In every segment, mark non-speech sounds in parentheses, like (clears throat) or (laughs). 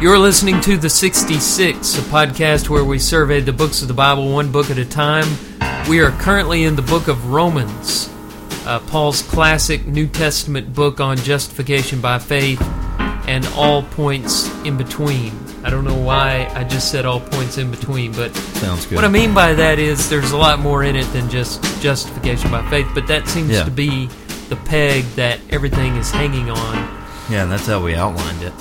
You're listening to The 66, a podcast where we survey the books of the Bible one book at a time. We are currently in the book of Romans, uh, Paul's classic New Testament book on justification by faith and all points in between. I don't know why I just said all points in between, but Sounds good. what I mean by that is there's a lot more in it than just justification by faith, but that seems Yeah. to be the peg that everything is hanging on. Yeah, and that's how we outlined it.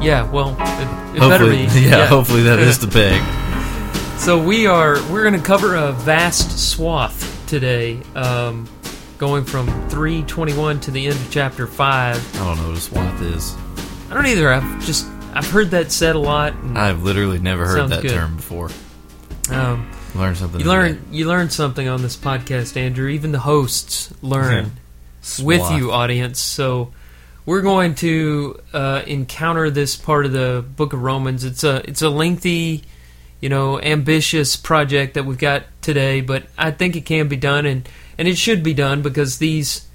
Yeah, well, it, it better be. (laughs) yeah, hopefully that is the peg. (laughs) So we are we're going to cover a vast swath today, um, going from 321 to the end of chapter five. I don't know what a swath is. I don't either. I've just I've heard that said a lot. And, I've literally never heard that good. term before. um, Learn something. you learn you learn something on this podcast, Andrew. Even the hosts learn (laughs) with you, audience. So we're going to uh, encounter this part of the Book of Romans. It's a it's a lengthy, you know, ambitious project that we've got today, but I think it can be done, and and it should be done because these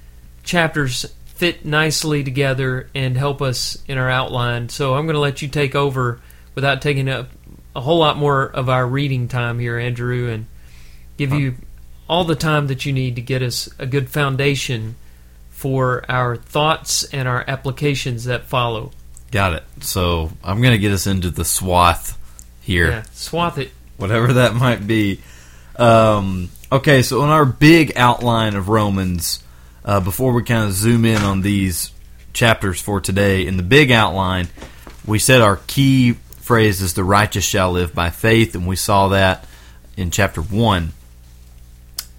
chapters fit nicely together and help us in our outline. So I'm going to let you take over without taking up a whole lot more of our reading time here, Andrew, and give you all the time that you need to get us a good foundation for our thoughts and our applications that follow. Got it. So I'm going to get us into the swath here. Yeah, swath it. whatever (laughs) that might be. Um, okay, so in our big outline of Romans, uh, before we kind of zoom in on these chapters for today, in the big outline, we said our key phrase is the righteous shall live by faith, and we saw that in chapter 1.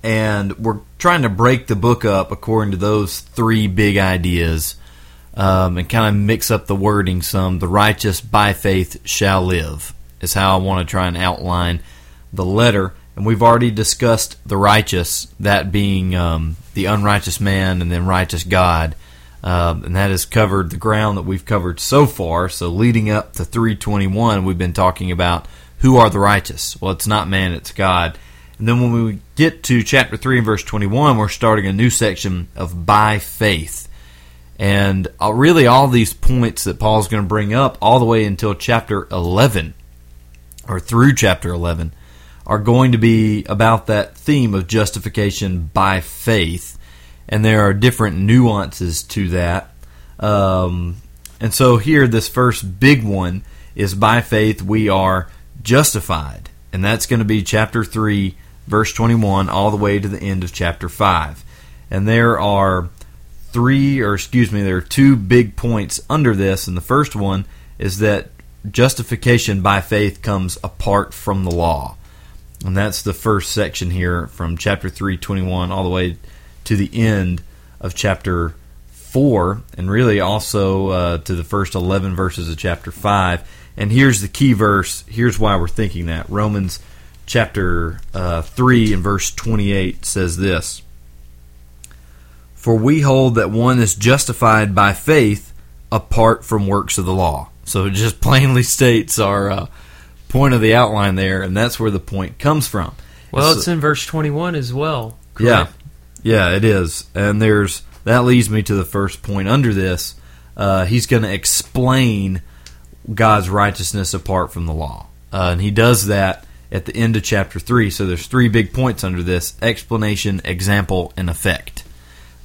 And we're trying to break the book up according to those three big ideas um, and kind of mix up the wording some. The righteous by faith shall live is how I want to try and outline the letter. And we've already discussed the righteous, that being um, the unrighteous man and then righteous God. Um, and that has covered the ground that we've covered so far. So leading up to 321, we've been talking about who are the righteous. Well, it's not man, it's God. And then when we get to chapter 3 and verse 21, we're starting a new section of by faith. And uh, really, all these points that Paul's going to bring up all the way until chapter 11, or through chapter 11, are going to be about that theme of justification by faith. And there are different nuances to that. Um, and so here, this first big one is by faith we are justified. And that's going to be chapter 3, verse 21, all the way to the end of chapter 5. And there are three, or excuse me, there are two big points under this. And the first one is that justification by faith comes apart from the law. And that's the first section here from chapter 3, 21, all the way to the end of chapter 4, and really also uh, to the first 11 verses of chapter 5. And here's the key verse. Here's why we're thinking that. Romans chapter uh, 3 and verse 28 says this For we hold that one is justified by faith apart from works of the law. So it just plainly states our uh, point of the outline there, and that's where the point comes from. Well, It's- it's in verse 21 as well. yeah, correct? yeah, it is, and there's that leads me to the first point under this. Uh, he's going to explain God's righteousness apart from the law, uh, and he does that at the end of chapter three. So there's three big points under this: explanation, example, and effect.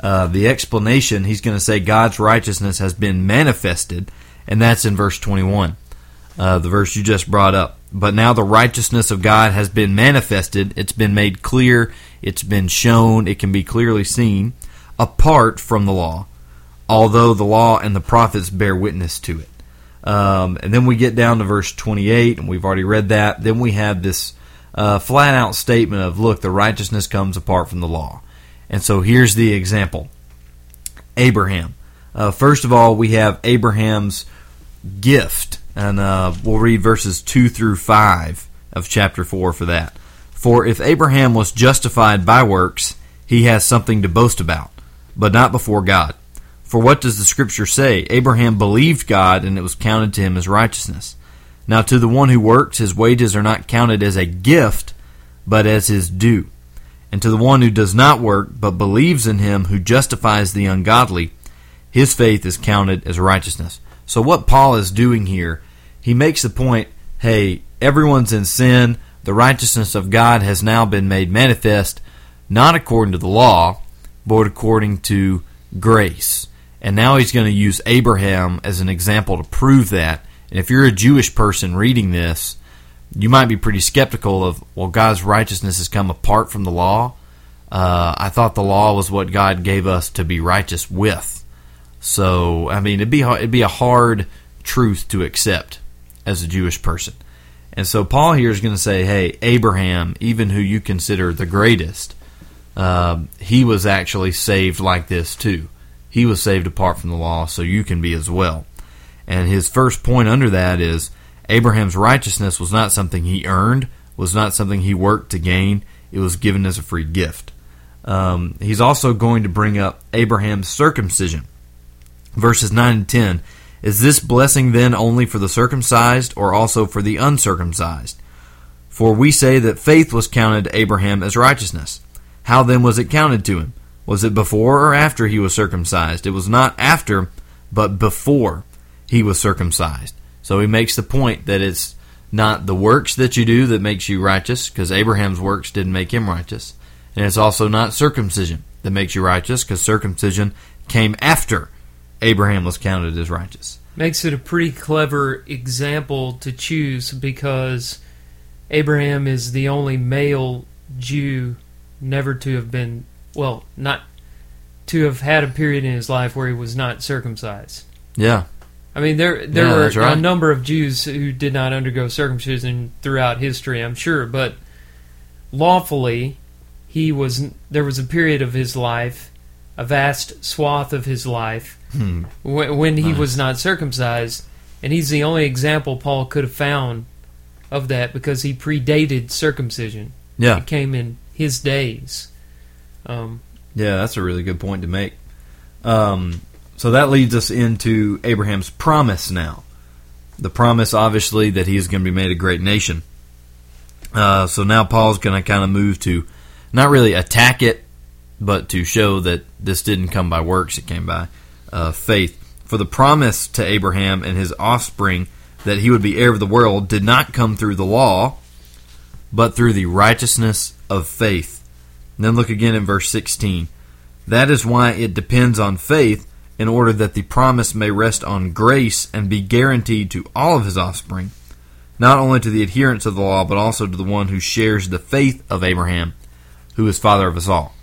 Uh, the explanation, he's going to say God's righteousness has been manifested, and that's in verse 21, uh, the verse you just brought up. But now the righteousness of God has been manifested, it's been made clear, it's been shown, it can be clearly seen, apart from the law, although the law and the prophets bear witness to it. Um, and then we get down to verse 28, and we've already read that. Then we have this uh, flat out statement of, look, the righteousness comes apart from the law. And so here's the example Abraham. Uh, first of all, we have Abraham's gift, and uh, we'll read verses 2 through 5 of chapter 4 for that. For if Abraham was justified by works, he has something to boast about, but not before God. For what does the Scripture say? Abraham believed God, and it was counted to him as righteousness. Now, to the one who works, his wages are not counted as a gift, but as his due. And to the one who does not work, but believes in him who justifies the ungodly, his faith is counted as righteousness. So, what Paul is doing here, he makes the point hey, everyone's in sin. The righteousness of God has now been made manifest, not according to the law, but according to grace. And now he's going to use Abraham as an example to prove that. And if you're a Jewish person reading this, you might be pretty skeptical of, well, God's righteousness has come apart from the law. Uh, I thought the law was what God gave us to be righteous with. So, I mean, it'd be it'd be a hard truth to accept as a Jewish person. And so Paul here is going to say, hey, Abraham, even who you consider the greatest, uh, he was actually saved like this too. He was saved apart from the law, so you can be as well. And his first point under that is Abraham's righteousness was not something he earned, was not something he worked to gain. It was given as a free gift. Um, he's also going to bring up Abraham's circumcision. Verses 9 and 10 Is this blessing then only for the circumcised or also for the uncircumcised? For we say that faith was counted to Abraham as righteousness. How then was it counted to him? Was it before or after he was circumcised? It was not after, but before he was circumcised. So he makes the point that it's not the works that you do that makes you righteous, because Abraham's works didn't make him righteous. And it's also not circumcision that makes you righteous, because circumcision came after Abraham was counted as righteous. Makes it a pretty clever example to choose because Abraham is the only male Jew never to have been, well, not to have had a period in his life where he was not circumcised. Yeah. I mean, there there Yeah, were right. a number of Jews who did not undergo circumcision throughout history, I'm sure, but lawfully, he was. There was a period of his life, a vast swath of his life, Hmm. when, when he was not circumcised, and he's the only example Paul could have found of that because he predated circumcision. Yeah. It came in his days. Um, Yeah, that's a really good point to make. Um, so that leads us into Abraham's promise now. The promise, obviously, that he is going to be made a great nation. Uh, so now Paul's going to kind of move to not really attack it, but to show that this didn't come by works, it came by uh, faith. For the promise to Abraham and his offspring that he would be heir of the world did not come through the law, but through the righteousness of faith. And then look again in verse 16. That is why it depends on faith, in order that the promise may rest on grace and be guaranteed to all of his offspring, not only to the adherents of the law, but also to the one who shares the faith of Abraham, who is father of us all.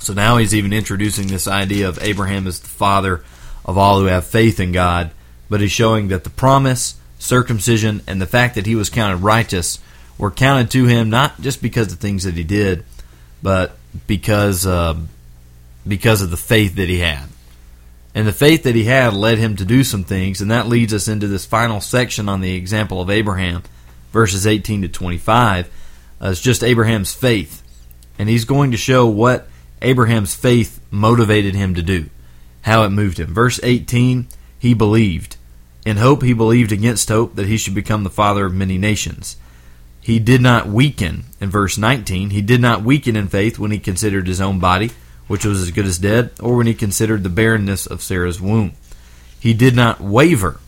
So now he's even introducing this idea of Abraham as the father of all who have faith in God, but he's showing that the promise, circumcision, and the fact that he was counted righteous were counted to him not just because of the things that he did, but because uh, because of the faith that he had. And the faith that he had led him to do some things, and that leads us into this final section on the example of Abraham, verses 18 to 25. Uh, it's just Abraham's faith. And he's going to show what Abraham's faith motivated him to do, how it moved him. Verse 18, he believed. In hope, he believed against hope that he should become the father of many nations. He did not weaken, in verse 19, he did not weaken in faith when he considered his own body, which was as good as dead, or when he considered the barrenness of Sarah's womb. He did not waver.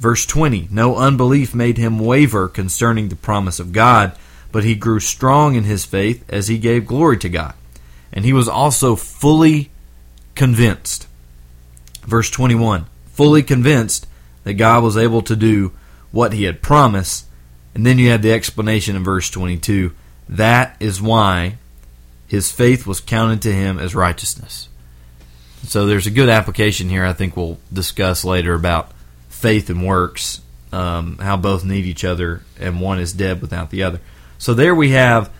Verse 20, no unbelief made him waver concerning the promise of God, but he grew strong in his faith as he gave glory to God. And he was also fully convinced. Verse 21, fully convinced that God was able to do what he had promised. And then you have the explanation in verse 22. That is why his faith was counted to him as righteousness. So there's a good application here I think we'll discuss later about faith and works, um, how both need each other, and one is dead without the other. So there we have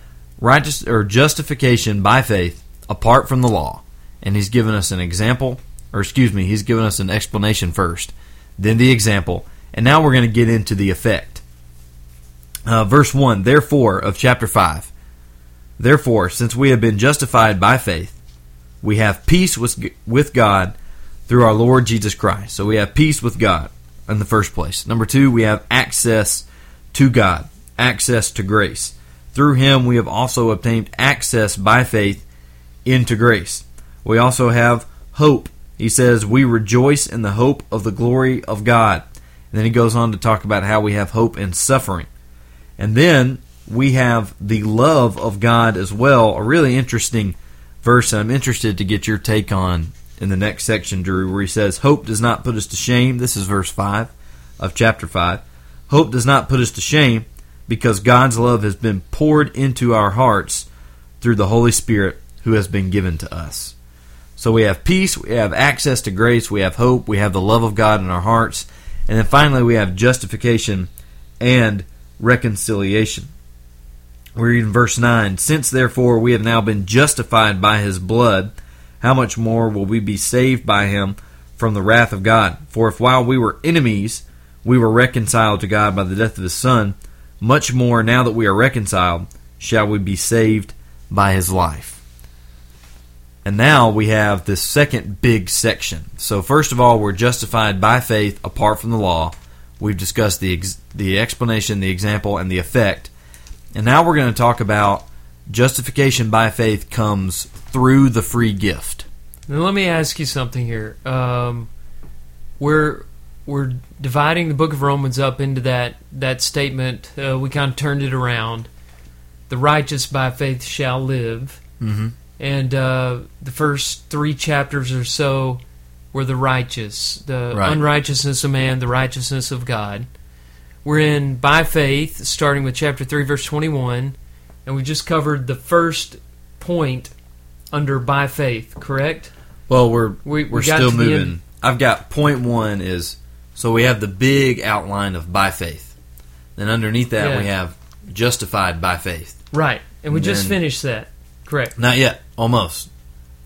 righteous or justification by faith apart from the law, and he's given us an example, or excuse me, he's given us an explanation first, then the example, and now we're going to get into the effect. Uh, verse one, therefore, of chapter five. Therefore, since we have been justified by faith, we have peace with, with God through our Lord Jesus Christ. So we have peace with God in the first place. Number two, we have access to God, access to grace. Through him, we have also obtained access by faith into grace. We also have hope. He says, We rejoice in the hope of the glory of God. And then he goes on to talk about how we have hope in suffering. And then we have the love of God as well, a really interesting verse I'm interested to get your take on in the next section, Drew, where he says, Hope does not put us to shame. This is verse 5 of chapter 5. Hope does not put us to shame because God's love has been poured into our hearts through the Holy Spirit who has been given to us. So we have peace, we have access to grace, we have hope, we have the love of God in our hearts, and then finally we have justification and reconciliation. We read in verse 9 Since therefore we have now been justified by his blood, how much more will we be saved by him from the wrath of God? For if while we were enemies, we were reconciled to God by the death of his Son, much more now that we are reconciled, shall we be saved by his life. And now we have this second big section. So, first of all, we're justified by faith apart from the law. We've discussed the, ex- the explanation, the example, and the effect. And now we're going to talk about justification by faith comes through the free gift. Now, let me ask you something here. Um, we're we're dividing the book of Romans up into that that statement. Uh, we kind of turned it around. The righteous by faith shall live. Mm-hmm. And uh, the first three chapters or so were the righteous, the Right. unrighteousness of man, the righteousness of God. We're in by faith, starting with chapter 3, verse 21, and we just covered the first point under by faith, correct? Well, we're We- we we, are got still moving. I've got point one is so we have the big outline of by faith. Then underneath that Yeah. we have justified by faith. Right. And we just Then- finished that. Correct. Not yet, almost.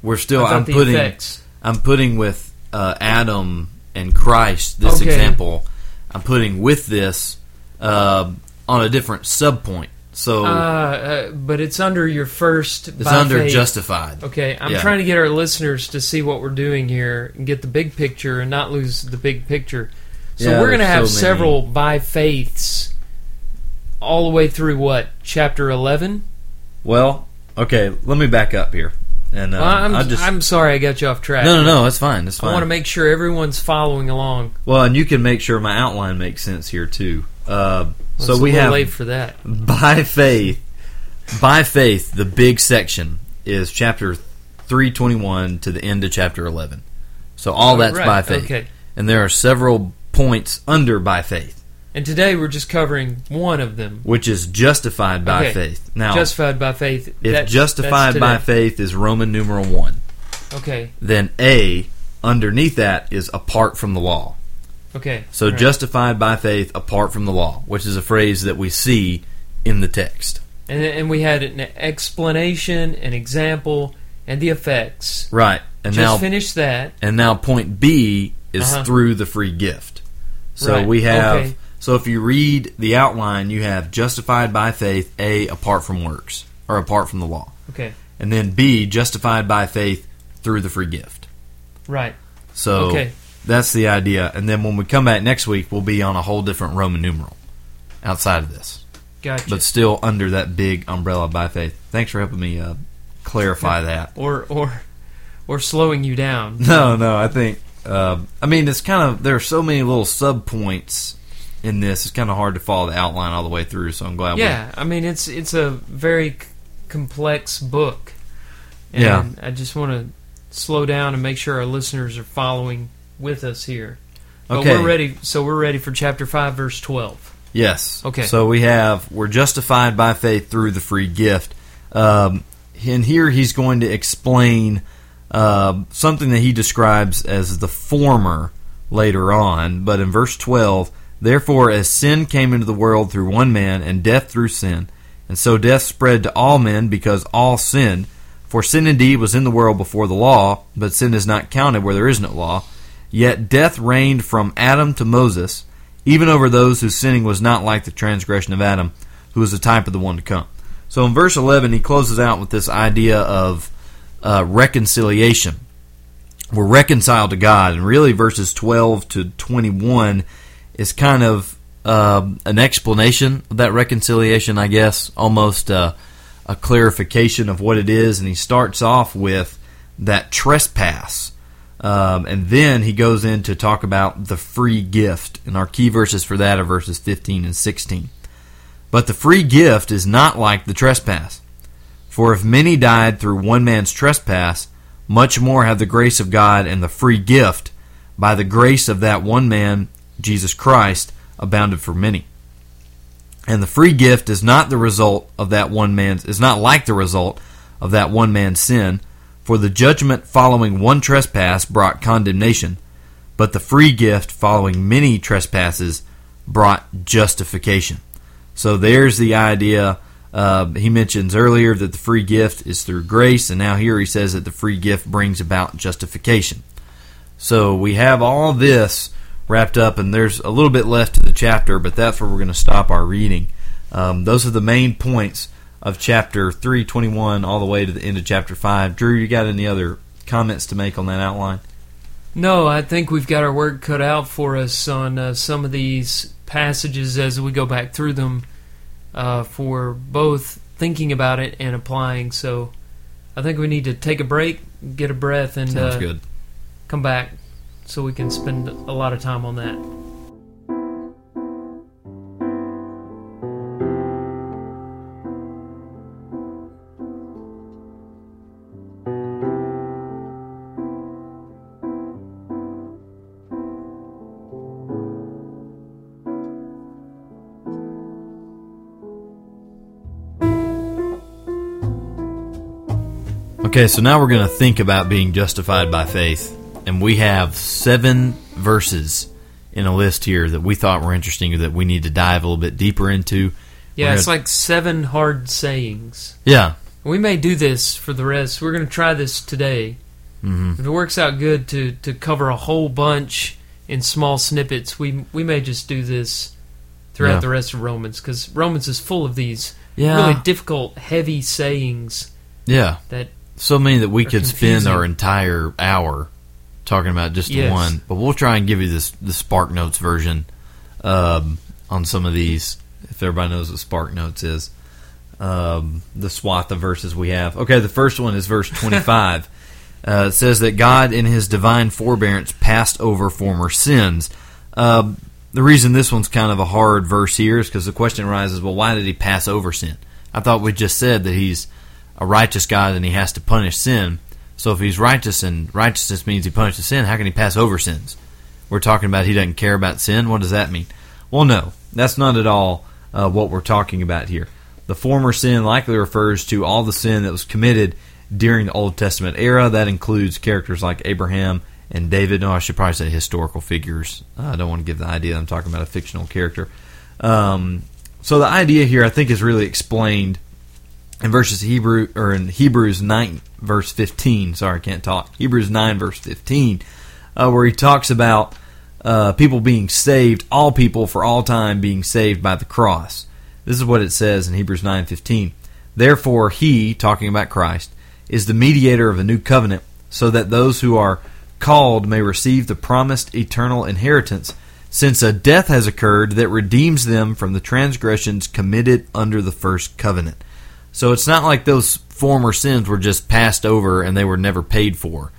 We're still. I'm putting. effects. I'm putting with uh, Adam and Christ. This Okay. example, I'm putting with this uh, on a different sub point. So Uh, uh, but it's under your first. it's under faith. justified. Okay, I'm Yeah. trying to get our listeners to see what we're doing here and get the big picture and not lose the big picture. So Yeah, we're going to have so several by faiths all the way through what chapter 11. Well, okay. Let me back up here, and uh, Well, I'm, I just I'm sorry I got you off track. no, no, no. That's fine. That's fine. I want to make sure everyone's following along. Well, and you can make sure my outline makes sense here too. Uh, Well, so we have late for that. by faith, by faith. The big section is chapter three twenty one to the end of chapter eleven. So all that's Right, by faith, Okay, and there are several points under by faith, and today we're just covering one of them. which is justified by Okay. faith. Now, Justified by faith. if That- justified by faith is Roman numeral one, Okay, then A underneath that is apart from the law. okay. So right. justified by faith apart from the law, which is a phrase that we see in the text. And, and we had an explanation, an example, and the effects. Right. And Just now finish that. and now point B is Uh-huh. through the free gift. So Right. we have Okay. So if you read the outline, you have justified by faith A apart from works or apart from the law. Okay, And then B justified by faith through the free gift. right. So Okay. that's the idea. And then when we come back next week, we'll be on a whole different Roman numeral outside of this. Gotcha. but still under that big umbrella by faith. Thanks for helping me uh, clarify (laughs) that. or or or slowing you down. (laughs) No, no, I think. Uh, I mean, it's kind of there are so many little sub points in this. It's kind of hard to follow the outline all the way through. So I'm glad. Yeah, I mean it's it's a very c- complex book. And Yeah. I just want to slow down and make sure our listeners are following with us here. But Okay. we're ready. So we're ready for chapter five, verse twelve. Yes. Okay. So we have we're justified by faith through the free gift. Um, and here he's going to explain uh, something that he describes as the former later on. But in verse 12, therefore, as sin came into the world through one man, and death through sin, and so death spread to all men because all sinned. For sin indeed was in the world before the law, but sin is not counted where there is no law. Yet death reigned from Adam to Moses, even over those whose sinning was not like the transgression of Adam, who was the type of the one to come. So in verse 11, he closes out with this idea of uh, reconciliation. We're reconciled to God, and really verses 12 to 21 is kind of uh, an explanation of that reconciliation, I guess, almost a clarification of what it is. And he starts off with that trespass Um, and then he goes in to talk about the free gift. And our key verses for that are verses 15 and 16. But the free gift is not like the trespass. For if many died through one man's trespass, much more have the grace of God and the free gift by the grace of that one man, Jesus Christ, abounded for many. And the free gift is not the result of that one man's is not like the result of that one man's sin, for the judgment following one trespass brought condemnation, but the free gift following many trespasses brought justification. So there's the idea. Uh, he mentions earlier that the free gift is through grace, and now here he says that the free gift brings about justification. So we have all this wrapped up, and there's a little bit left to the chapter, but that's where we're going to stop our reading. Um, those are the main points of chapter 321 all the way to the end of chapter 5. Drew, you got any other comments to make on that outline? No, I think we've got our work cut out for us on uh, some of these passages as we go back through them uh, for both thinking about it and applying. So I think we need to take a break, get a breath, and uh, good. come back so we can spend a lot of time on that. Okay, so now we're going to think about being justified by faith. And we have seven verses in a list here that we thought were interesting that we need to dive a little bit deeper into. Yeah, We're it's like seven hard sayings. Yeah. We may do this for the rest. We're going to try this today. hmm If it works out good to, to cover a whole bunch in small snippets, we we may just do this throughout Yeah. the rest of Romans because Romans is full of these Yeah. really difficult, heavy sayings Yeah. that So many that we could spend our entire hour talking about just Yes. one. But we'll try and give you this the Spark Notes version um, on some of these, if everybody knows what Spark Notes is. Um, the swath of verses we have. Okay, the first one is verse 25. (laughs) uh, it says that God, in His divine forbearance, passed over former sins. Um, the reason this one's kind of a hard verse here is because the question arises well, why did He pass over sin? I thought we just said that He's a righteous God and He has to punish sin. So if He's righteous and righteousness means He punishes sin, how can He pass over sins? We're talking about He doesn't care about sin. What does that mean? Well, no, that's not at all uh, what we're talking about here. The former sin likely refers to all the sin that was committed during the Old Testament era. That includes characters like Abraham and David. No, I should probably say historical figures. I don't want to give the idea that I'm talking about a fictional character. Um, so the idea here, I think, is really explained in verses Hebrew or in Hebrews nine verse fifteen. Sorry, I can't talk. Hebrews nine verse fifteen, uh, where he talks about uh, people being saved, all people for all time being saved by the cross. This is what it says in Hebrews nine fifteen. Therefore, he, talking about Christ, is the mediator of a new covenant, so that those who are called may receive the promised eternal inheritance, since a death has occurred that redeems them from the transgressions committed under the first covenant. So it's not like those former sins were just passed over and they were never paid for.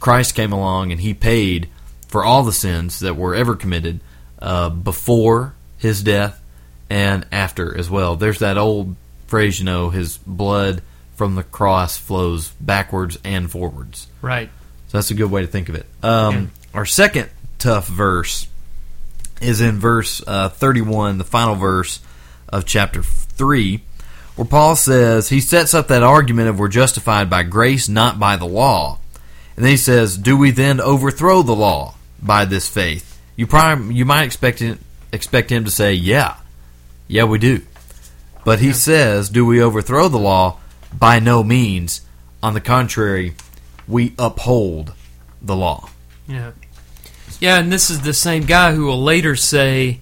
Christ came along and he paid for all the sins that were ever committed uh, before his death and after as well. There's that old phrase, you know, his blood from the cross flows backwards and forwards. right. So that's a good way to think of it. Um, Our second tough verse is in verse uh, 31, the final verse of chapter 3, where Paul says, he sets up that argument of we're justified by grace, not by the law. And then he says, do we then overthrow the law by this faith? You probably, you might expect him, expect him to say, yeah, yeah, we do. But he says, do we overthrow the law? By no means. On the contrary, we uphold the law. Yeah. Yeah, and this is the same guy who will later say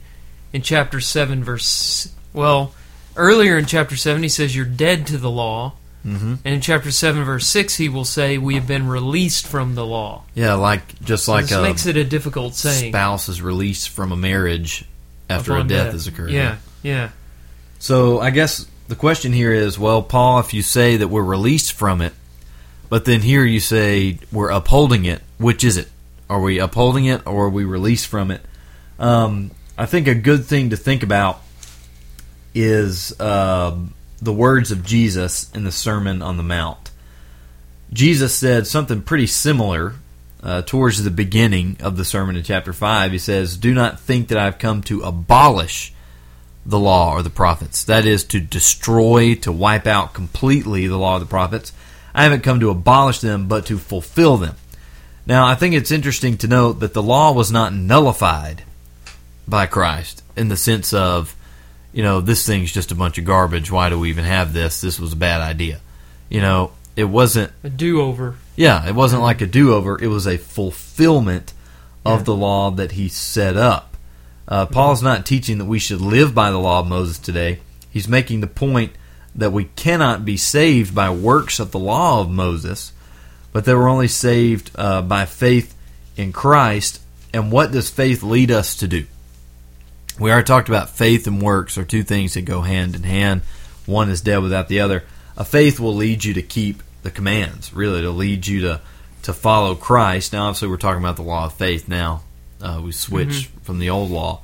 in chapter 7, verse. Well, earlier in chapter 7, he says, You're dead to the law. Mm-hmm. And in chapter 7, verse 6, he will say, We have been released from the law. Yeah, like just So like this a makes it a difficult saying. spouse is released from a marriage after a upon death, has occurred. Yeah, yeah. So I guess the question here is, well, Paul, if you say that we're released from it, but then here you say we're upholding it, which is it? Are we upholding it or are we released from it? Um, I think a good thing to think about is uh, the words of Jesus in the Sermon on the Mount. Jesus said something pretty similar uh, towards the beginning of the sermon in chapter 5. He says, Do not think that I've come to abolish the law or the prophets. That is, to destroy, to wipe out completely the law of the prophets. I haven't come to abolish them, but to fulfill them. Now, I think it's interesting to note that the law was not nullified by Christ in the sense of, you know, this thing's just a bunch of garbage. Why do we even have this? This was a bad idea. You know, it wasn't a do-over. Yeah, it wasn't like a do-over. It was a fulfillment of yeah. the law that he set up. Uh, Paul's not teaching that we should live by the law of Moses today. He's making the point that we cannot be saved by works of the law of Moses, but that we're only saved uh, by faith in Christ. And what does faith lead us to do? We already talked about faith and works are two things that go hand in hand. One is dead without the other. A faith will lead you to keep the commands, really, to lead you to, to follow Christ. Now, obviously, we're talking about the law of faith now. Uh, we switch mm-hmm. from the old law.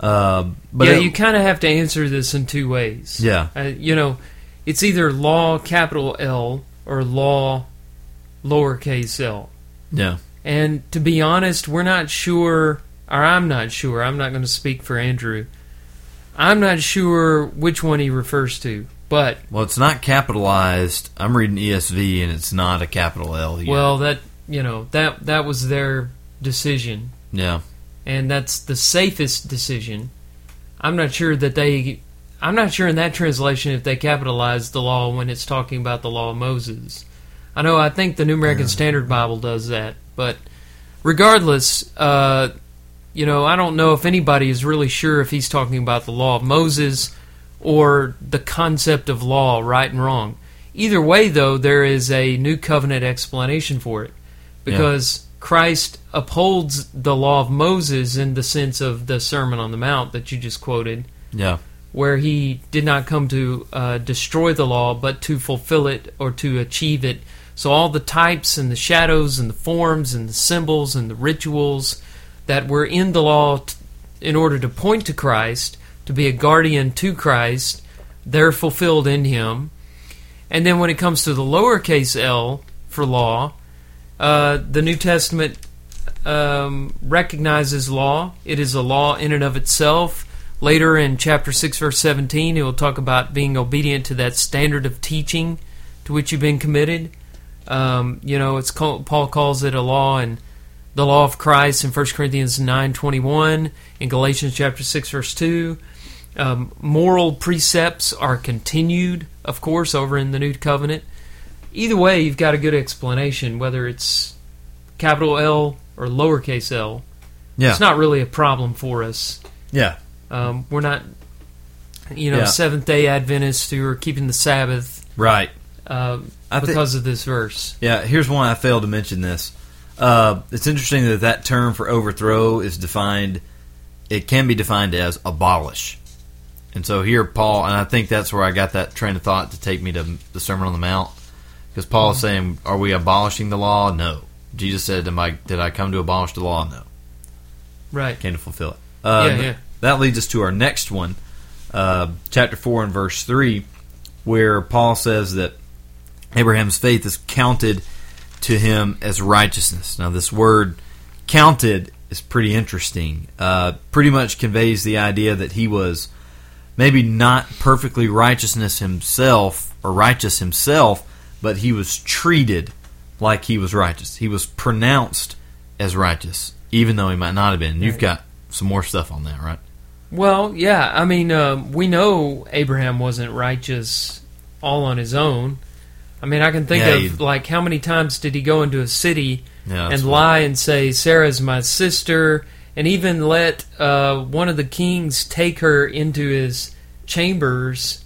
Uh, but yeah, it, you kind of have to answer this in two ways. Yeah. Uh, you know, it's either law capital L or law lowercase l. Yeah. And to be honest, we're not sure, or I'm not sure, I'm not going to speak for Andrew. I'm not sure which one he refers to. But well, it's not capitalized. I'm reading ESV, and it's not a capital L. Yet. Well, that you know that that was their decision. Yeah, and that's the safest decision. I'm not sure that they. I'm not sure in that translation if they capitalized the law when it's talking about the law of Moses. I know. I think the New American yeah. Standard Bible does that, but regardless, uh, you know, I don't know if anybody is really sure if he's talking about the law of Moses or the concept of law, right and wrong. Either way, though, there is a new covenant explanation for it because yeah. Christ upholds the law of Moses in the sense of the Sermon on the Mount that you just quoted. Yeah. Where he did not come to uh, destroy the law, but to fulfill it or to achieve it. So, all the types and the shadows and the forms and the symbols and the rituals that were in the law t- in order to point to Christ to be a guardian to Christ. They're fulfilled in Him. And then when it comes to the lowercase l for law, uh, the New Testament um, recognizes law. It is a law in and of itself. Later in chapter 6, verse 17, it will talk about being obedient to that standard of teaching to which you've been committed. Um, you know, it's called, Paul calls it a law and the law of Christ in 1 Corinthians 9.21, in Galatians chapter 6, verse 2. Um, moral precepts are continued, of course, over in the New Covenant. Either way, you've got a good explanation, whether it's capital L or lowercase l. Yeah. It's not really a problem for us. Yeah. Um, we're not, you know, yeah. Seventh day Adventists who are keeping the Sabbath. Right. Uh, because th- of this verse. Yeah, here's one I failed to mention this. Uh, it's interesting that that term for overthrow is defined, it can be defined as abolish. And so here, Paul, and I think that's where I got that train of thought to take me to the Sermon on the Mount, because Paul is saying, "Are we abolishing the law? No." Jesus said, "Did I, did I come to abolish the law? No." Right. Came to fulfill it. Uh, yeah, yeah. That leads us to our next one, uh, chapter four and verse three, where Paul says that Abraham's faith is counted to him as righteousness. Now, this word "counted" is pretty interesting. Uh, pretty much conveys the idea that he was maybe not perfectly righteousness himself or righteous himself, but he was treated like he was righteous. He was pronounced as righteous, even though he might not have been. You've got some more stuff on that, right? Well, yeah. I mean, uh, we know Abraham wasn't righteous all on his own. I mean, I can think yeah, of like how many times did he go into a city yeah, and lie and say Sarah's my sister and even let uh, one of the kings take her into his chambers.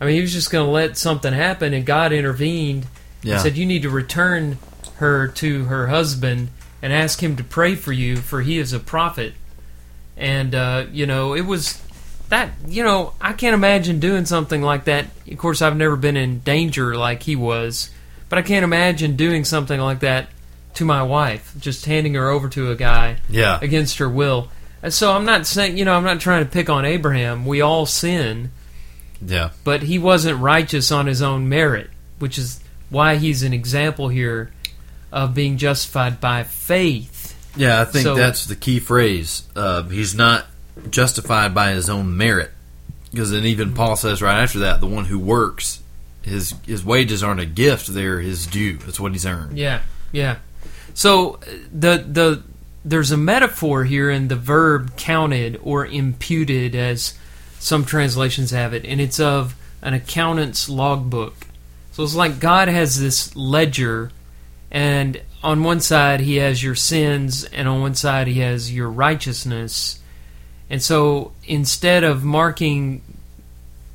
I mean, he was just going to let something happen, and God intervened yeah. and said, "You need to return her to her husband and ask him to pray for you, for he is a prophet." And uh, you know, it was that you know I can't imagine doing something like that. Of course, I've never been in danger like he was, but I can't imagine doing something like that to my wife, just handing her over to a guy Yeah. against her will. And so I'm not saying, you know, I'm not trying to pick on Abraham. We all sin, Yeah. but he wasn't righteous on his own merit, which is why he's an example here of being justified by faith. Yeah, I think So- that's the key phrase. Uh, he's not justified by his own merit, because then even Paul says right after that, the one who works, his his wages aren't a gift; they're his due. That's what he's earned. Yeah, yeah. So uh, the the there's a metaphor here in the verb counted or imputed, as some translations have it, and it's of an accountant's logbook. So it's like God has this ledger, and on one side he has your sins, and on one side he has your righteousness. And so instead of marking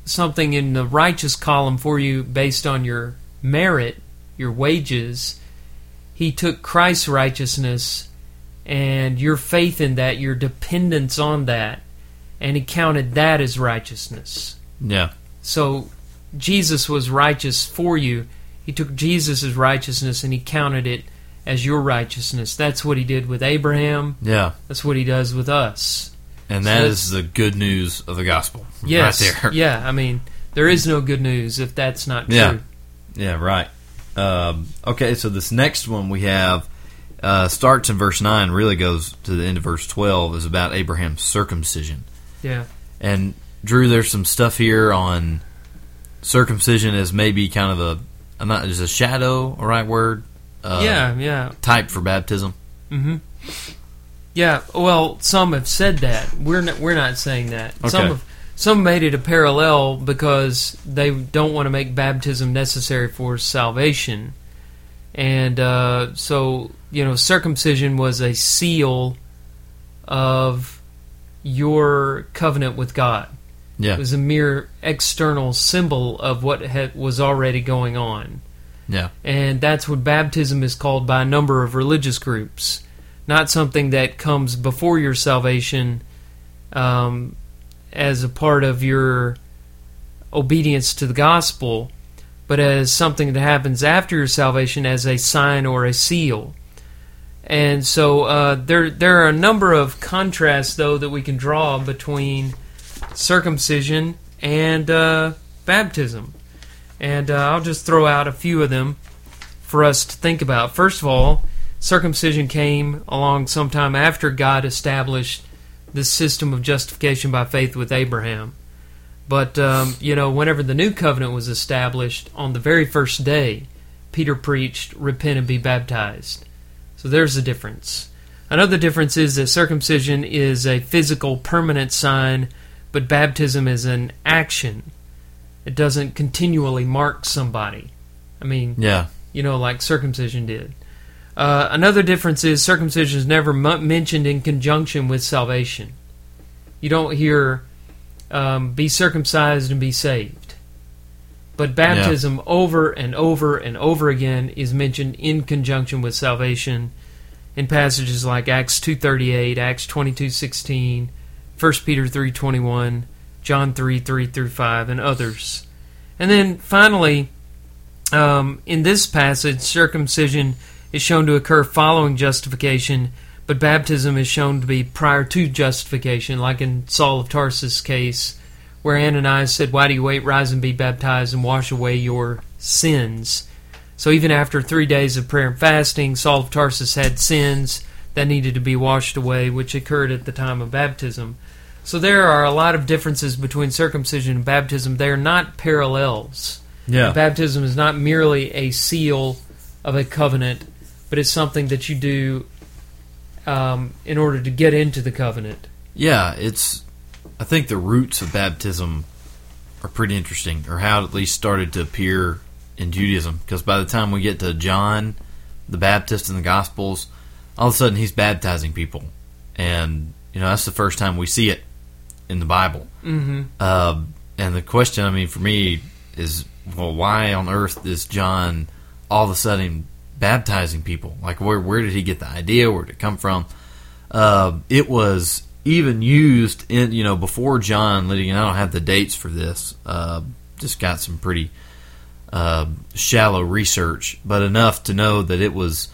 something in the righteous column for you based on your merit, your wages, he took Christ's righteousness and your faith in that, your dependence on that, and he counted that as righteousness. Yeah, So Jesus was righteous for you. He took Jesus' righteousness and he counted it as your righteousness. That's what he did with Abraham. yeah, That's what he does with us. And that that's- is the good news of the gospel. Yes. right there. Yeah, I mean, there is no good news if that's not true. Yeah. Yeah, right. Um, okay, so this next one we have uh, starts in verse nine, really goes to the end of verse twelve, is about Abraham's circumcision. Yeah. And Drew, there's some stuff here on circumcision as maybe kind of a, I'm not, is a shadow a right word? Uh, yeah, yeah. Type for baptism. hmm Yeah, well, some have said that. We're not, we're not saying that. Some have, some made it a parallel because they don't want to make baptism necessary for salvation, and uh, so you know, circumcision was a seal of your covenant with God. Yeah. It was a mere external symbol of what had, was already going on. Yeah. And that's what baptism is called by a number of religious groups. Not something that comes before your salvation um, as a part of your obedience to the gospel, but as something that happens after your salvation as a sign or a seal. And so uh, there, there are a number of contrasts, though, that we can draw between circumcision and uh, baptism. And uh, I'll just throw out a few of them for us to think about. First of all, circumcision came along sometime after God established this system of justification by faith with Abraham. But, um, you know, whenever the new covenant was established, on the very first day, Peter preached, Repent and be baptized. So there's a difference. Another difference is that circumcision is a physical, permanent sign, but baptism is an action. It doesn't continually mark somebody. I mean, Yeah. you know, like circumcision did. Uh, another difference is circumcision is never m- mentioned in conjunction with salvation. You don't hear um, "be circumcised and be saved," but baptism over and over and over again is mentioned in conjunction with salvation in passages like Acts two thirty eight, Acts twenty two sixteen, 1 Peter three twenty one, John three three through five, and others. And then finally, um, in this passage, circumcision is shown to occur following justification, but baptism is shown to be prior to justification, like in Saul of Tarsus' case, where Ananias said, Why do you wait? Rise and be baptized and wash away your sins. So even after three days of prayer and fasting, Saul of Tarsus had sins that needed to be washed away, which occurred at the time of baptism. So there are a lot of differences between circumcision and baptism. They are not parallels. Yeah. Baptism is not merely a seal of a covenant, but it's something that you do um, in order to get into the covenant. Yeah, it's. I think the roots of baptism are pretty interesting, or how it at least started to appear in Judaism. Because by the time we get to John, the Baptist in the Gospels, all of a sudden he's baptizing people, and you know that's the first time we see it in the Bible. Mm-hmm. Uh, and the question, I mean, for me is, well, why on earth is John all of a sudden baptizing people? Like, where where did he get the idea? Where did it come from? Uh, it was even used in you know before John leading. I don't have the dates for this. Uh, just got some pretty uh, shallow research, but enough to know that it was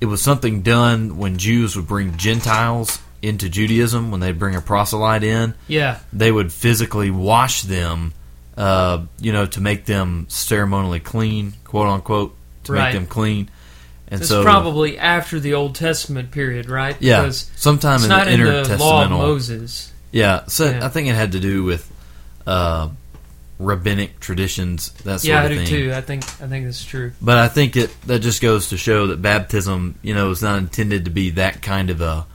it was something done when Jews would bring Gentiles into Judaism when they'd bring a proselyte in. Yeah. They would physically wash them, uh, you know, to make them ceremonially clean, quote unquote, to Right. make them clean. And It's so, probably after the Old Testament period, right? yeah, Because sometime it's in not the in the law of intertestamental, Moses. yeah. So Yeah. I think it had to do with uh, rabbinic traditions, that sort Yeah, I of do thing. too. I think I think that's true. But I think it that just goes to show that baptism, you know, is not intended to be that kind of a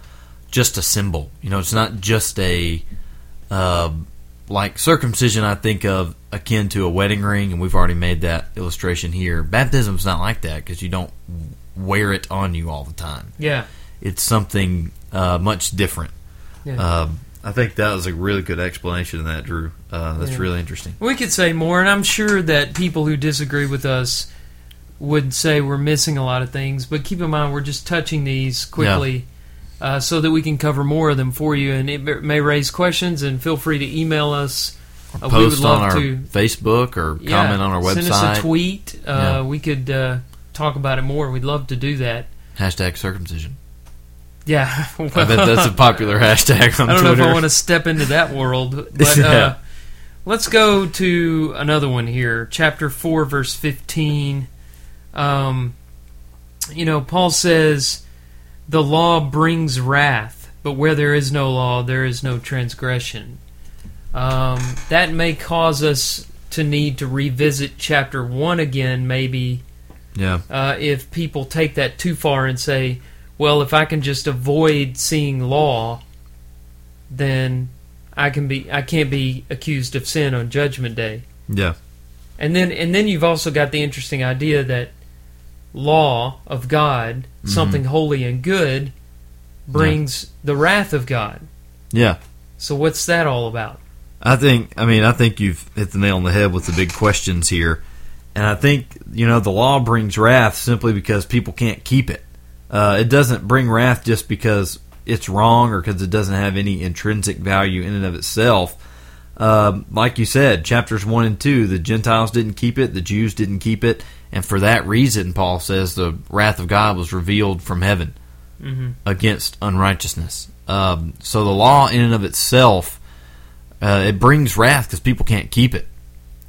just a symbol. You know, it's not just a uh, like circumcision. I think of akin to a wedding ring, and we've already made that illustration here. Baptism's not like that because you don't wear it on you all the time. Yeah. It's something uh, much different. Yeah. Um, I think that was a really good explanation of that, Drew. Uh, that's Yeah. really interesting. We could say more, and I'm sure that people who disagree with us would say we're missing a lot of things. But keep in mind, we're just touching these quickly uh, so that we can cover more of them for you. And it may raise questions, and feel free to email us. Uh, we would Post love on our to Facebook or yeah, comment on our website. Send us a tweet. Uh, Yeah. We could uh, talk about it more. We'd love to do that. Hashtag circumcision. Yeah, (laughs) I bet that's a popular hashtag on I don't know if I want to step into that world, (laughs) but Yeah. uh, let's go to another one here. Chapter 4, verse 15. Um, you know, Paul says, The law brings wrath, but where there is no law, there is no transgression. Um, that may cause us to need to revisit chapter 1 again, maybe, yeah, uh, if people take that too far and say, well, if I can just avoid seeing law, then I can be I can't be accused of sin on judgment day. yeah, And then and then you've also got the interesting idea that law of God, something holy and good, brings the wrath of God. yeah. So what's that all about? I think. I mean, I think you've hit the nail on the head with the big questions here, and I think you know the law brings wrath simply because people can't keep it. Uh, it doesn't bring wrath just because it's wrong or because it doesn't have any intrinsic value in and of itself. Um, like you said, chapters one and two, the Gentiles didn't keep it, the Jews didn't keep it, and for that reason, Paul says the wrath of God was revealed from heaven hmm against unrighteousness. Um, so the law, in and of itself, uh, it brings wrath because people can't keep it.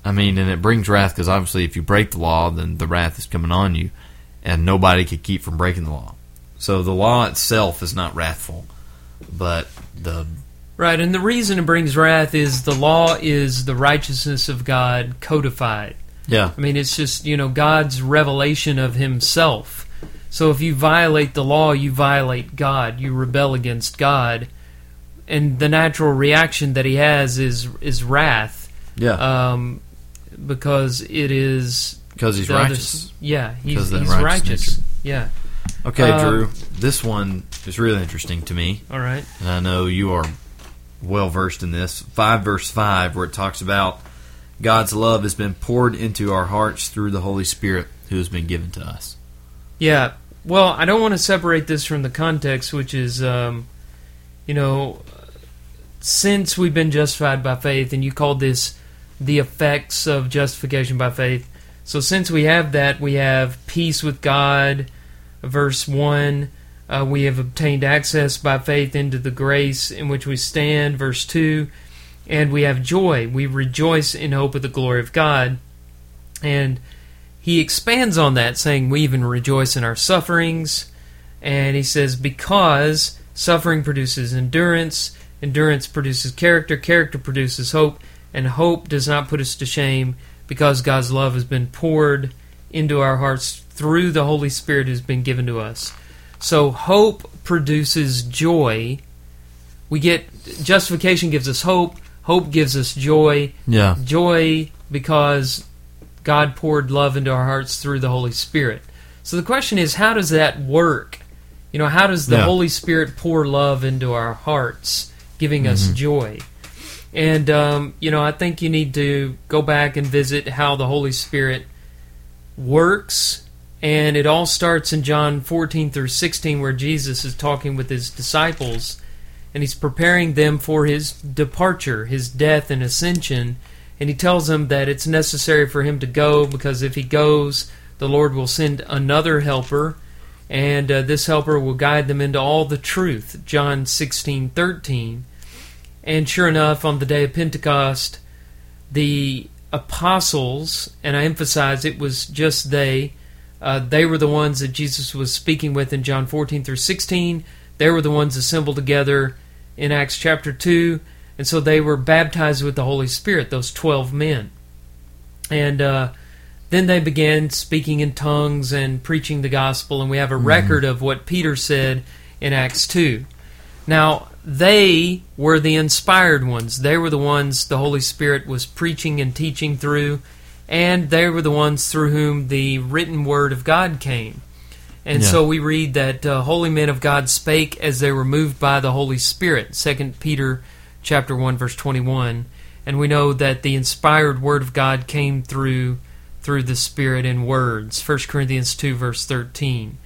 I mean, and it brings wrath because obviously, if you break the law, then the wrath is coming on you, and nobody could keep from breaking the law. So the law itself is not wrathful, but the Right, and the reason it brings wrath is the law is the righteousness of God codified. yeah, I mean, it's just, you know, God's revelation of Himself. So if you violate the law, you violate God. You rebel against God. And the natural reaction that He has is, is wrath. yeah, Um, because it is. because he's the other- righteous. yeah, he's, Because of that he's righteous righteous. Yeah. Okay, Uh, Drew, this one is really interesting to me. All right. and I know you are well versed in this. 5 verse 5, where it talks about God's love has been poured into our hearts through the Holy Spirit who has been given to us. Yeah. Well, I don't want to separate this from the context, which is, um, you know, since we've been justified by faith, and you called this the effects of justification by faith. So since we have that, we have peace with God, verse 1. Uh, we have obtained access by faith into the grace in which we stand, verse 2. And we have joy. We rejoice in hope of the glory of God. And he expands on that, saying, We even rejoice in our sufferings. And he says, Because suffering produces endurance, endurance produces character, character produces hope, and hope does not put us to shame, because God's love has been poured into our hearts through the Holy Spirit who's been given to us. So hope produces joy. We get justification gives us hope, hope gives us joy, Yeah. joy because God poured love into our hearts through the Holy Spirit. So the question is, how does that work? You know, how does the Yeah. Holy Spirit pour love into our hearts, giving us Mm-hmm. joy? And, um, you know, I think you need to go back and visit how the Holy Spirit works. And it all starts in John 14 through 16, where Jesus is talking with his disciples and he's preparing them for his departure, his death and ascension. And he tells them that it's necessary for him to go because if he goes, the Lord will send another helper. and uh, this helper will guide them into all the truth. John sixteen thirteen. And sure enough, on the day of Pentecost, the apostles, and I emphasize it was just they, uh, they were the ones that Jesus was speaking with in John 14 through 16. They were the ones assembled together in Acts chapter 2. And so they were baptized with the Holy Spirit, those 12 men. And uh, then they began speaking in tongues and preaching the gospel. And we have a record of what Peter said in Acts 2. Now, they were the inspired ones. They were the ones the Holy Spirit was preaching and teaching through, and they were the ones through whom the written word of God came. And Yeah. so we read that uh, holy men of God spake as they were moved by the Holy Spirit. Second Peter chapter one verse twenty one, and we know that the inspired word of God came through through the Spirit in words. First Corinthians two verse thirteen.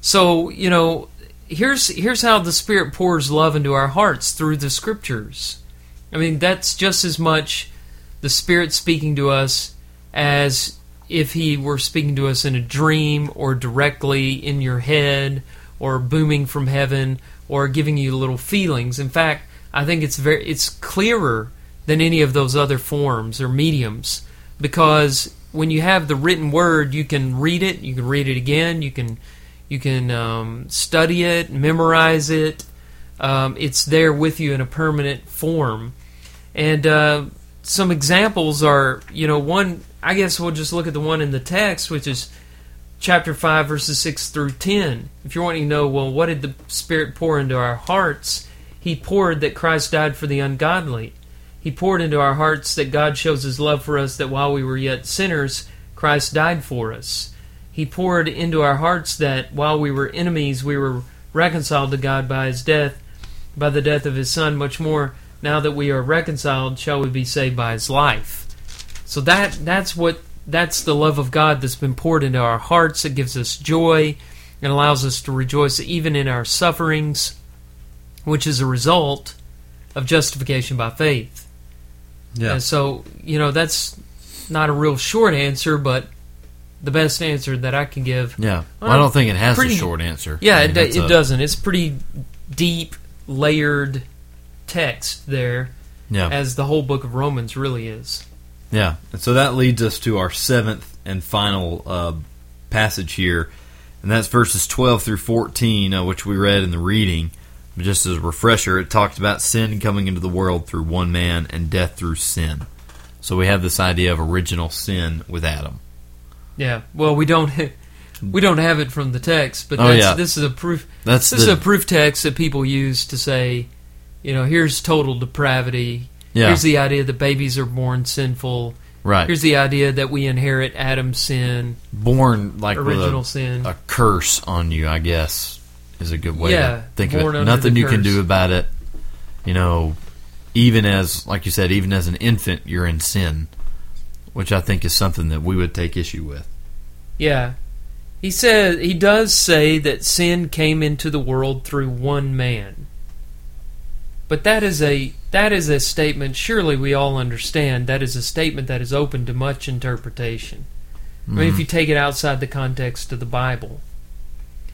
So you know, here's here's how the Spirit pours love into our hearts through the Scriptures. I mean, that's just as much the Spirit speaking to us as if He were speaking to us in a dream or directly in your head or booming from heaven or giving you little feelings. In fact, I think it's very it's clearer than any of those other forms or mediums because when you have the written word, you can read it, you can read it again, you can you can um, study it, memorize it. Um, it's there with you in a permanent form. And uh, some examples are, you know, one. I guess we'll just look at the one in the text, which is chapter five, verses six through ten. If you're wanting to know, well, what did the Spirit pour into our hearts? He poured that Christ died for the ungodly. He poured into our hearts that God shows His love for us, that while we were yet sinners, Christ died for us. He poured into our hearts that while we were enemies, we were reconciled to God by His death, by the death of His Son. Much more, now that we are reconciled, shall we be saved by His life. So that that's what that's the love of God that's been poured into our hearts. It gives us joy and allows us to rejoice even in our sufferings, which is a result of justification by faith. Yeah. And so, you know, that's not a real short answer, but the best answer that I can give. Yeah. Well, I don't think it has pretty- a short answer. Yeah, I it, mean, it a- doesn't. It's pretty deep, layered text there, Yeah. as the whole book of Romans really is. Yeah, and so that leads us to our seventh and final uh, passage here, and that's verses 12 through 14, uh, which we read in the reading. But just as a refresher, it talked about sin coming into the world through one man and death through sin. So we have this idea of original sin with Adam. Yeah. Well, we don't (laughs) we don't have it from the text, but Oh, yeah. this is a proof. That's This is a proof text that people use to say, you know, here's total depravity. yeah Here's the idea that babies are born sinful. right Here's the idea that we inherit Adam's sin, born like original a, sin. a curse on you. I guess is a good way Yeah, to think of it. Nothing the you can do about it. You know, even as like you said, even as an infant, you're in sin, which I think is something that we would take issue with. Yeah. He says he does say that sin came into the world through one man. But that is a that is a statement surely we all understand that is a statement that is open to much interpretation. I mean Mm-hmm. if you take it outside the context of the Bible.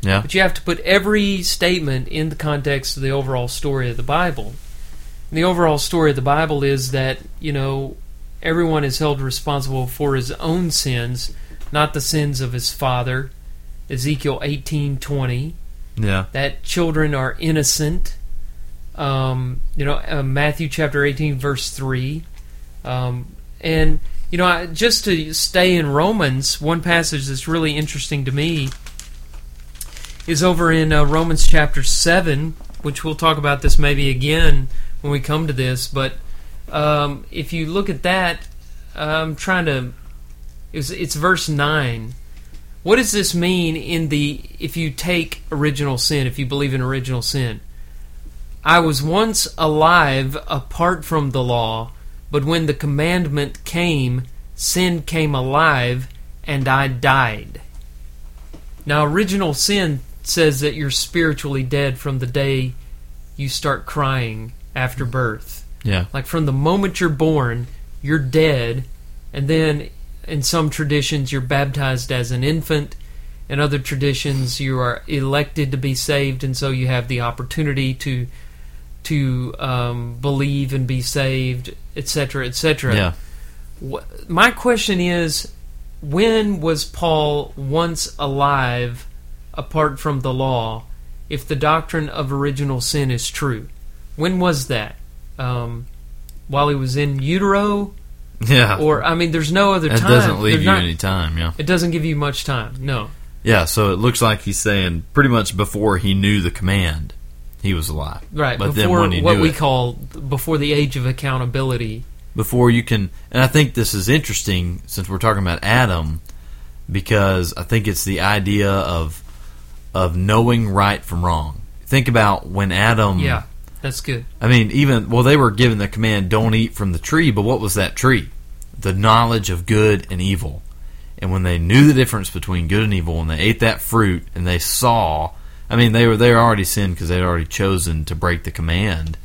Yeah, But you have to put every statement in the context of the overall story of the Bible. And the overall story of the Bible is that, you know, everyone is held responsible for his own sins, not the sins of his father. Ezekiel 18:20 yeah, that children are innocent. Um, you know, uh, Matthew chapter 18 verse 3. Um, and you know, I, just to stay in Romans, one passage that's really interesting to me is over in uh, Romans chapter 7, which we'll talk about this maybe again when we come to this, but um, if you look at that, I'm trying to it's, it's verse 9. What does this mean in the if you take original sin, if you believe in original sin? I was once alive apart from the law, but when the commandment came, sin came alive and I died. Now, original sin says that you're spiritually dead from the day you start crying after birth. Yeah, Like from the moment you're born, you're dead, and then in some traditions you're baptized as an infant, in other traditions you are elected to be saved, and so you have the opportunity to to um, believe and be saved, etc., etc. Yeah. My question is, when was Paul once alive, apart from the law, if the doctrine of original sin is true? When was that? Um, while he was in utero, Yeah. or I mean, there's no other that time. doesn't leave There's you not- any time, yeah. It doesn't give you much time. No. Yeah, so it looks like he's saying pretty much before he knew the command, he was alive. Right. But then before when he what we it- call before the age of accountability. before you can and I think this is interesting since we're talking about Adam because I think it's the idea of of knowing right from wrong. Think about when Adam Yeah, that's good. I mean even well they were given the command don't eat from the tree, but what was that tree? The knowledge of good and evil. And when they knew the difference between good and evil and they ate that fruit and they saw I mean they were they were already sinned because they'd already chosen to break the command.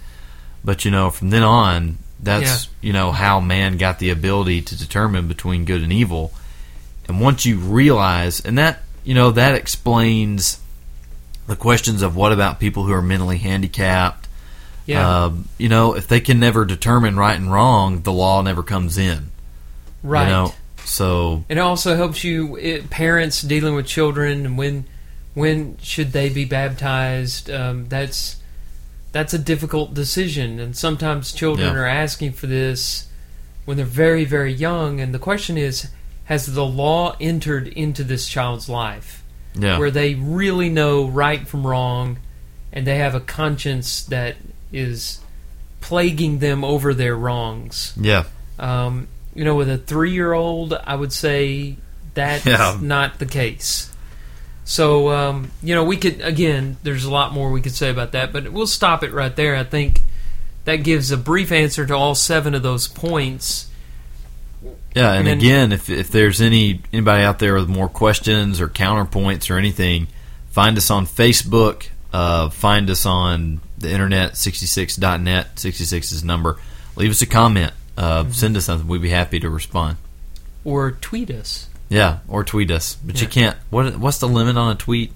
But you know, from then on, that's you know how man got the ability to determine between good and evil. And once you realize, and that you know that explains the questions of what about people who are mentally handicapped. Yeah. Um, you know, if they can never determine right and wrong, the law never comes in. right. You know, so It also helps you it, parents dealing with children and when when should they be baptized. Um, that's that's a difficult decision, and sometimes children Yeah. are asking for this when they're very very young. And the question is, has the law entered into this child's life yeah, where they really know right from wrong, and they have a conscience that is plaguing them over their wrongs? yeah, Um, you know, with a three year old, I would say that's Yeah. not the case. So, um, you know, we could, again, there's a lot more we could say about that, but we'll stop it right there. I think that gives a brief answer to all seven of those points. yeah. And, And then- again, if if there's any anybody out there with more questions or counterpoints or anything, find us on Facebook. Uh, find us on the internet, 66.net. 66 is number. Leave us a comment. Uh, Mm-hmm. Send us something. We'd be happy to respond. Or tweet us. Yeah, or tweet us. But you can't. What What's the limit on a tweet?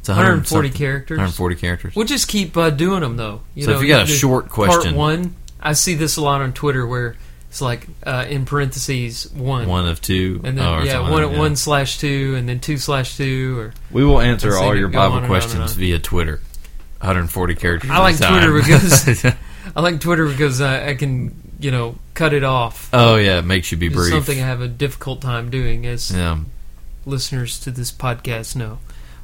It's 140 characters. 140 characters. We'll just keep uh, doing them, though. You So know, if you got a short Part question- one, I see this a lot on Twitter where it's like uh, in parentheses one. One of two. And then, oh, yeah, one, yeah. one slash two, and then two slash two, or We will answer all your Bible and on questions on. via Twitter. 140 characters. I like at a time. Twitter because (laughs) I like Twitter because I, I can, you know, cut it off. oh yeah, it makes you be brief. something I have a difficult time doing, as yeah, listeners to this podcast know.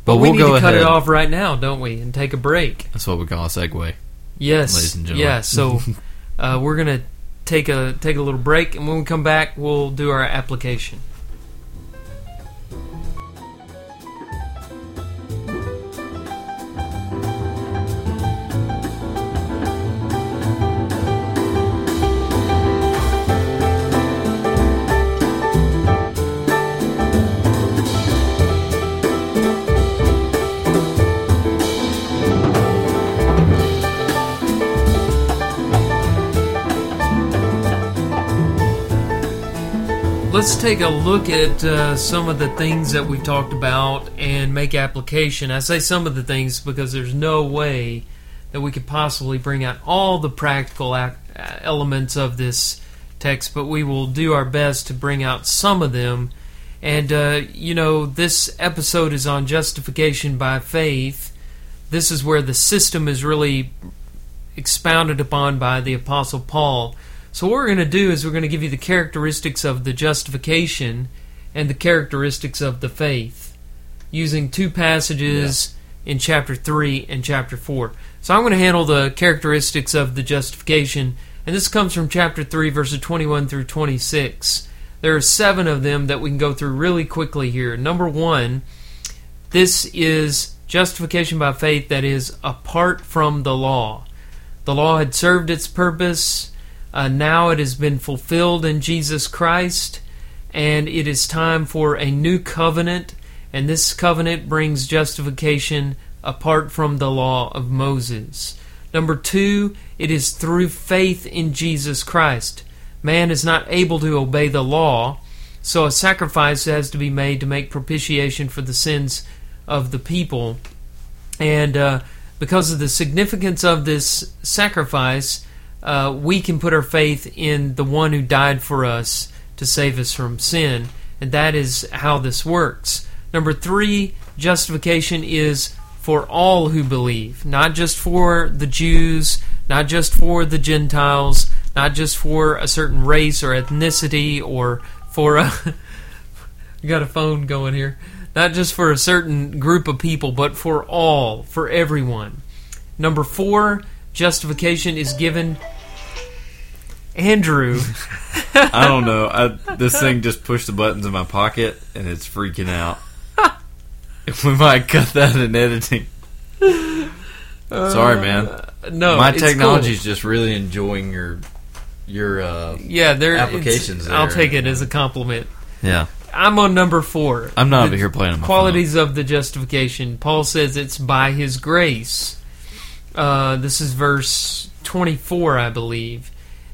but, But we we'll need to cut ahead. it off right now, don't we? And take a break. That's what we call a segue. Yes, Ladies and gentlemen. yeah. So (laughs) uh, we're gonna take a take a little break, and when we come back, we'll do our application. Let's take a look at uh, some of the things that we've talked about and make application. I say some of the things because there's no way that we could possibly bring out all the practical ac- uh, elements of this text, but we will do our best to bring out some of them. And, uh, you know, this episode is on justification by faith. This is where the system is really expounded upon by the Apostle Paul. So, what we're going to do is we're going to give you the characteristics of the justification and the characteristics of the faith using two passages in chapter 3 and chapter 4. So, I'm going to handle the characteristics of the justification, and this comes from chapter 3, verses 21 through 26. There are seven of them that we can go through really quickly here. Number one, this is justification by faith that is apart from the law. The law had served its purpose. Uh, now it has been fulfilled in Jesus Christ, and it is time for a new covenant. And this covenant brings justification apart from the law of Moses. Number two, it is through faith in Jesus Christ. Man is not able to obey the law, So a sacrifice has to be made to make propitiation for the sins of the people. And uh, because of the significance of this sacrifice, uh, we can put our faith in the one who died for us to save us from sin. And that is how this works. Number three, justification is for all who believe, not just for the Jews, not just for the Gentiles, not just for a certain race or ethnicity or for a. (laughs) got a phone going here. Not just for a certain group of people, but for all, for everyone. Number four, justification is given. Andrew. (laughs) I don't know. I, this thing just pushed the buttons in my pocket and it's freaking out. (laughs) we might cut that in editing. Sorry, man. Uh, no, my technology is cool. just really enjoying your your uh, yeah. There applications it's- I'll take it as a compliment. yeah. I'm on number four. I'm not The over here playing qualities of the justification. Paul says it's by His grace. Uh, this is verse 24, I believe.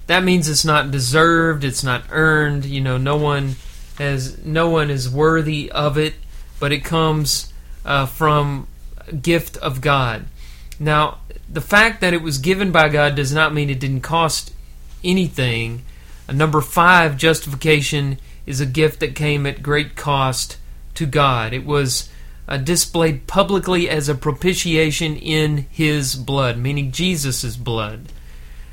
That means it's not deserved. It's not earned. You know, no one has, no one is worthy of it, but it comes uh, from gift of God. Now, the fact that it was given by God does not mean it didn't cost anything. Uh, number five, justification is a gift that came at great cost to God. It was uh, displayed publicly as a propitiation in His blood, meaning Jesus' blood.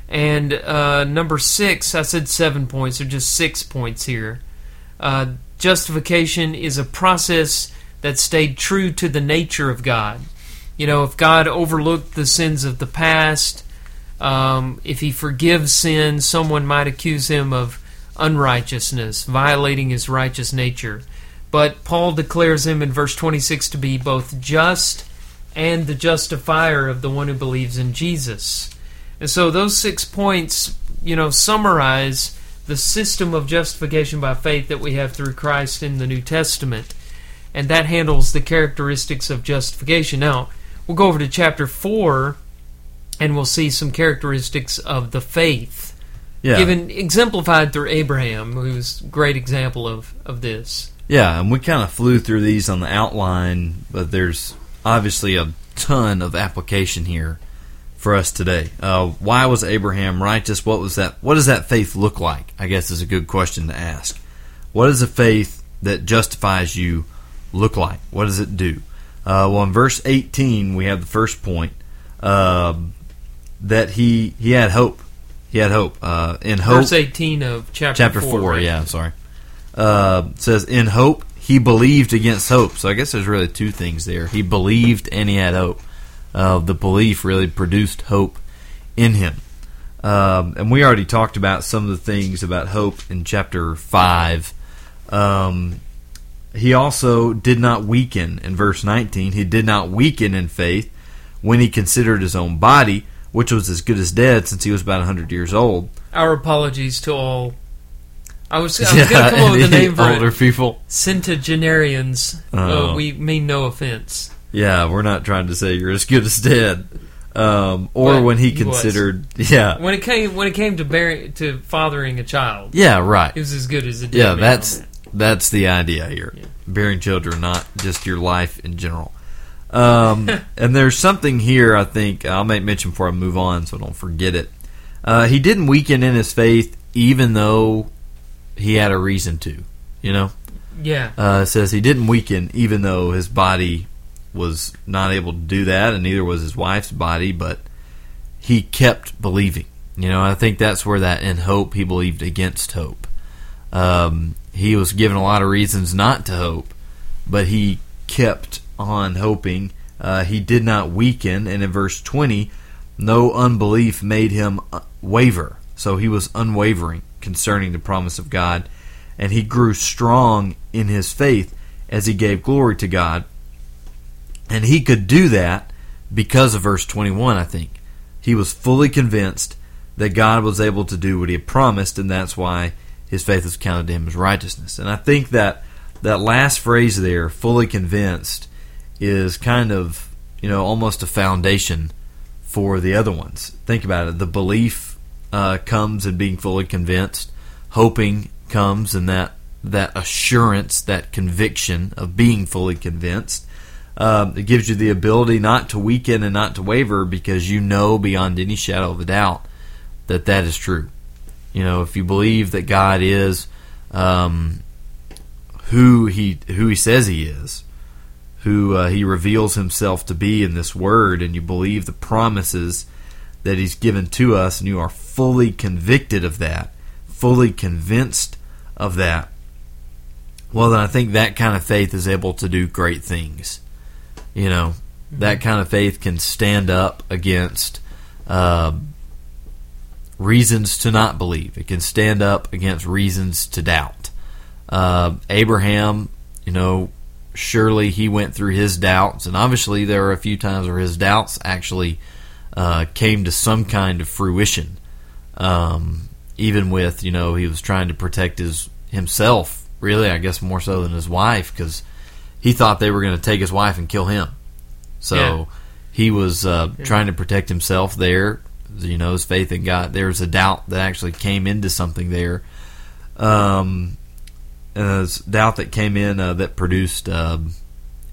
And uh, number six, I said seven points, or just six points here. Uh, justification is a process that stayed true to the nature of God. You know, if God overlooked the sins of the past, um, if He forgives sin, someone might accuse Him of unrighteousness, violating His righteous nature. But Paul declares Him in verse 26 to be both just and the justifier of the one who believes in Jesus. And so those six points, you know, summarize the system of justification by faith that we have through Christ in the New Testament. And that handles the characteristics of justification. Now, we'll go over to chapter 4 and we'll see some characteristics of the faith Yeah. given exemplified through Abraham, who's a great example of, of this. Yeah, and we kind of flew through these on the outline, but there's obviously a ton of application here for us today. Uh, why was Abraham righteous? What was that? What does that faith look like? I guess is a good question to ask. What does a faith that justifies you look like? What does it do? Uh, well, in verse 18, we have the first point um that he he had hope. He had hope. Uh, in hope, Verse 18 of chapter, chapter 4. four. right? yeah, I'm sorry. Uh, says in hope he believed against hope. So I guess there's really two things there. He believed and he had hope. Uh, the belief really produced hope in him. Um, and we already talked about some of the things about hope in chapter five. Um, he also did not weaken in verse 19. He did not weaken in faith when he considered his own body, which was as good as dead since he was about 100 years old. Our apologies to all. I was, I was (laughs) going to come up with a name for older it. people. Centenarians. Oh. Uh, we mean no offense. Yeah, we're not trying to say you're as good as dead. Um, or But when he he was. considered, yeah, When it came when it came to bearing to fathering a child, yeah, right, he was as good as a dead yeah. man That's that. that's the idea here. Bearing children, not just your life in general. Um, (laughs) and there's something here. I think I'll make mention before I move on, so I don't forget it. Uh, he didn't weaken in his faith, even though he had a reason to. You know, yeah. uh, it says he didn't weaken even though his body was not able to do that, and neither was his wife's body, but he kept believing. You know, I think that's where that in hope he believed against hope. Um, he was given a lot of reasons not to hope, but he kept on hoping. Uh, he did not weaken, and in verse 20, no unbelief made him uh, waver. So he was unwavering concerning the promise of God, and he grew strong in his faith as he gave glory to God. And he could do that because of verse 21, I think. He was fully convinced that God was able to do what he had promised, and that's why his faith was counted to him as righteousness. And I think that that last phrase there, fully convinced, is kind of, you know, almost a foundation for the other ones. Think about it. The belief uh, comes in being fully convinced. Hoping comes in that that assurance, that conviction of being fully convinced. Uh, it gives you the ability not to weaken and not to waver because you know beyond any shadow of a doubt that that is true. You know, if you believe that God is um, who he who he says he is, who uh, he reveals himself to be in this word, and you believe the promises that he's given to us, and you are fully convicted of that, fully convinced of that, well, then I think that kind of faith is able to do great things. You know, mm-hmm. that kind of faith can stand up against uh, reasons to not believe. It can stand up against reasons to doubt. Uh, Abraham, you know, surely he went through his doubts, and obviously there are a few times where his doubts actually uh, came to some kind of fruition. Um, even with you know he was trying to protect his himself, really, I guess more so than his wife, because he thought they were going to take his wife and kill him. So yeah. he was uh, yeah. trying to protect himself there. You know, his faith in God. There was a doubt that actually came into something there. Um, uh, doubt that came in uh, that produced uh,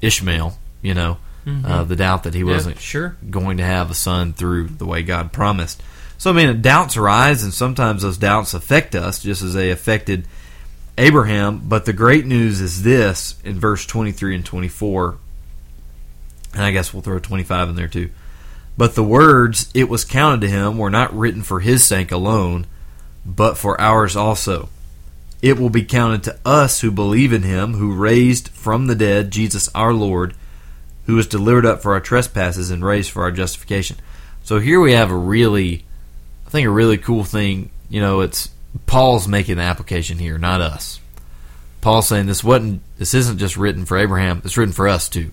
Ishmael. You know, mm-hmm. Uh, the doubt that he wasn't sure going to have a son through the way God promised. So I mean, doubts arise, and sometimes those doubts affect us, just as they affected Abraham. But the great news is this in verse twenty-three and twenty-four, and I guess we'll throw twenty-five in there too. But the words "it was counted to him" were not written for his sake alone, but for ours also it will be counted to us who believe in him who raised from the dead Jesus our Lord, who was delivered up for our trespasses and raised for our justification. So here we have a really, I think, a really cool thing. You know, it's Paul's making the application here, not us. Paul's saying this wasn't, this isn't just written for Abraham; it's written for us too.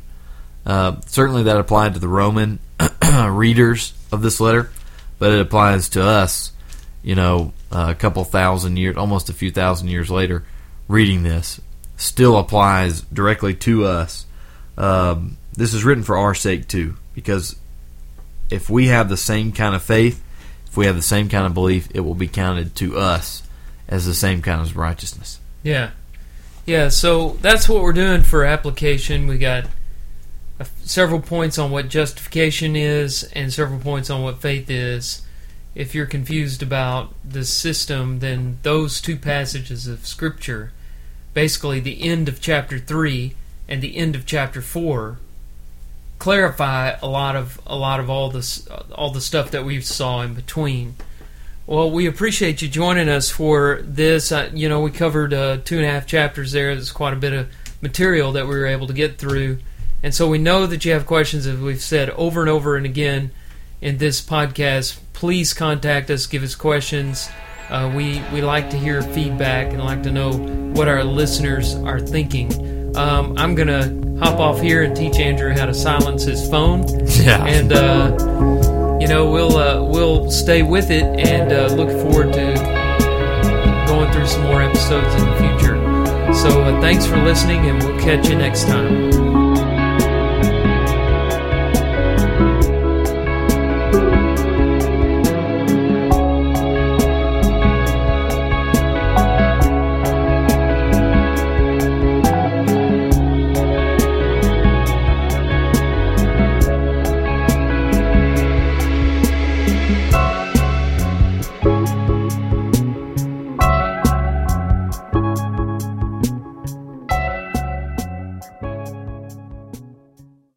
Uh, certainly, that applied to the Roman (clears throat) readers of this letter, but it applies to us. You know, a couple thousand years, almost a few thousand years later, reading this still applies directly to us. Um, this is written for our sake too, because if we have the same kind of faith, if we have the same kind of belief, it will be counted to us as the same kind of righteousness. Yeah, yeah. So that's what we're doing for application. We got several points on what justification is, and several points on what faith is if you're confused about the system, then those two passages of Scripture, basically the end of chapter 3 and the end of chapter 4, clarify a lot of a lot of all this all the stuff that we saw in between. Well, we appreciate you joining us for this. Uh, you know, we covered uh, two and a half chapters there. There's quite a bit of material that we were able to get through, and so we know that you have questions. As we've said over and over and again in this podcast, please contact us, give us questions. Uh, we we like to hear feedback and like to know what our listeners are thinking. Um, I'm gonna hop off here and teach Andrew how to silence his phone. Yeah. And uh, you know we'll uh, we'll stay with it and uh, look forward to going through some more episodes in the future. So uh, thanks for listening, and we'll catch you next time.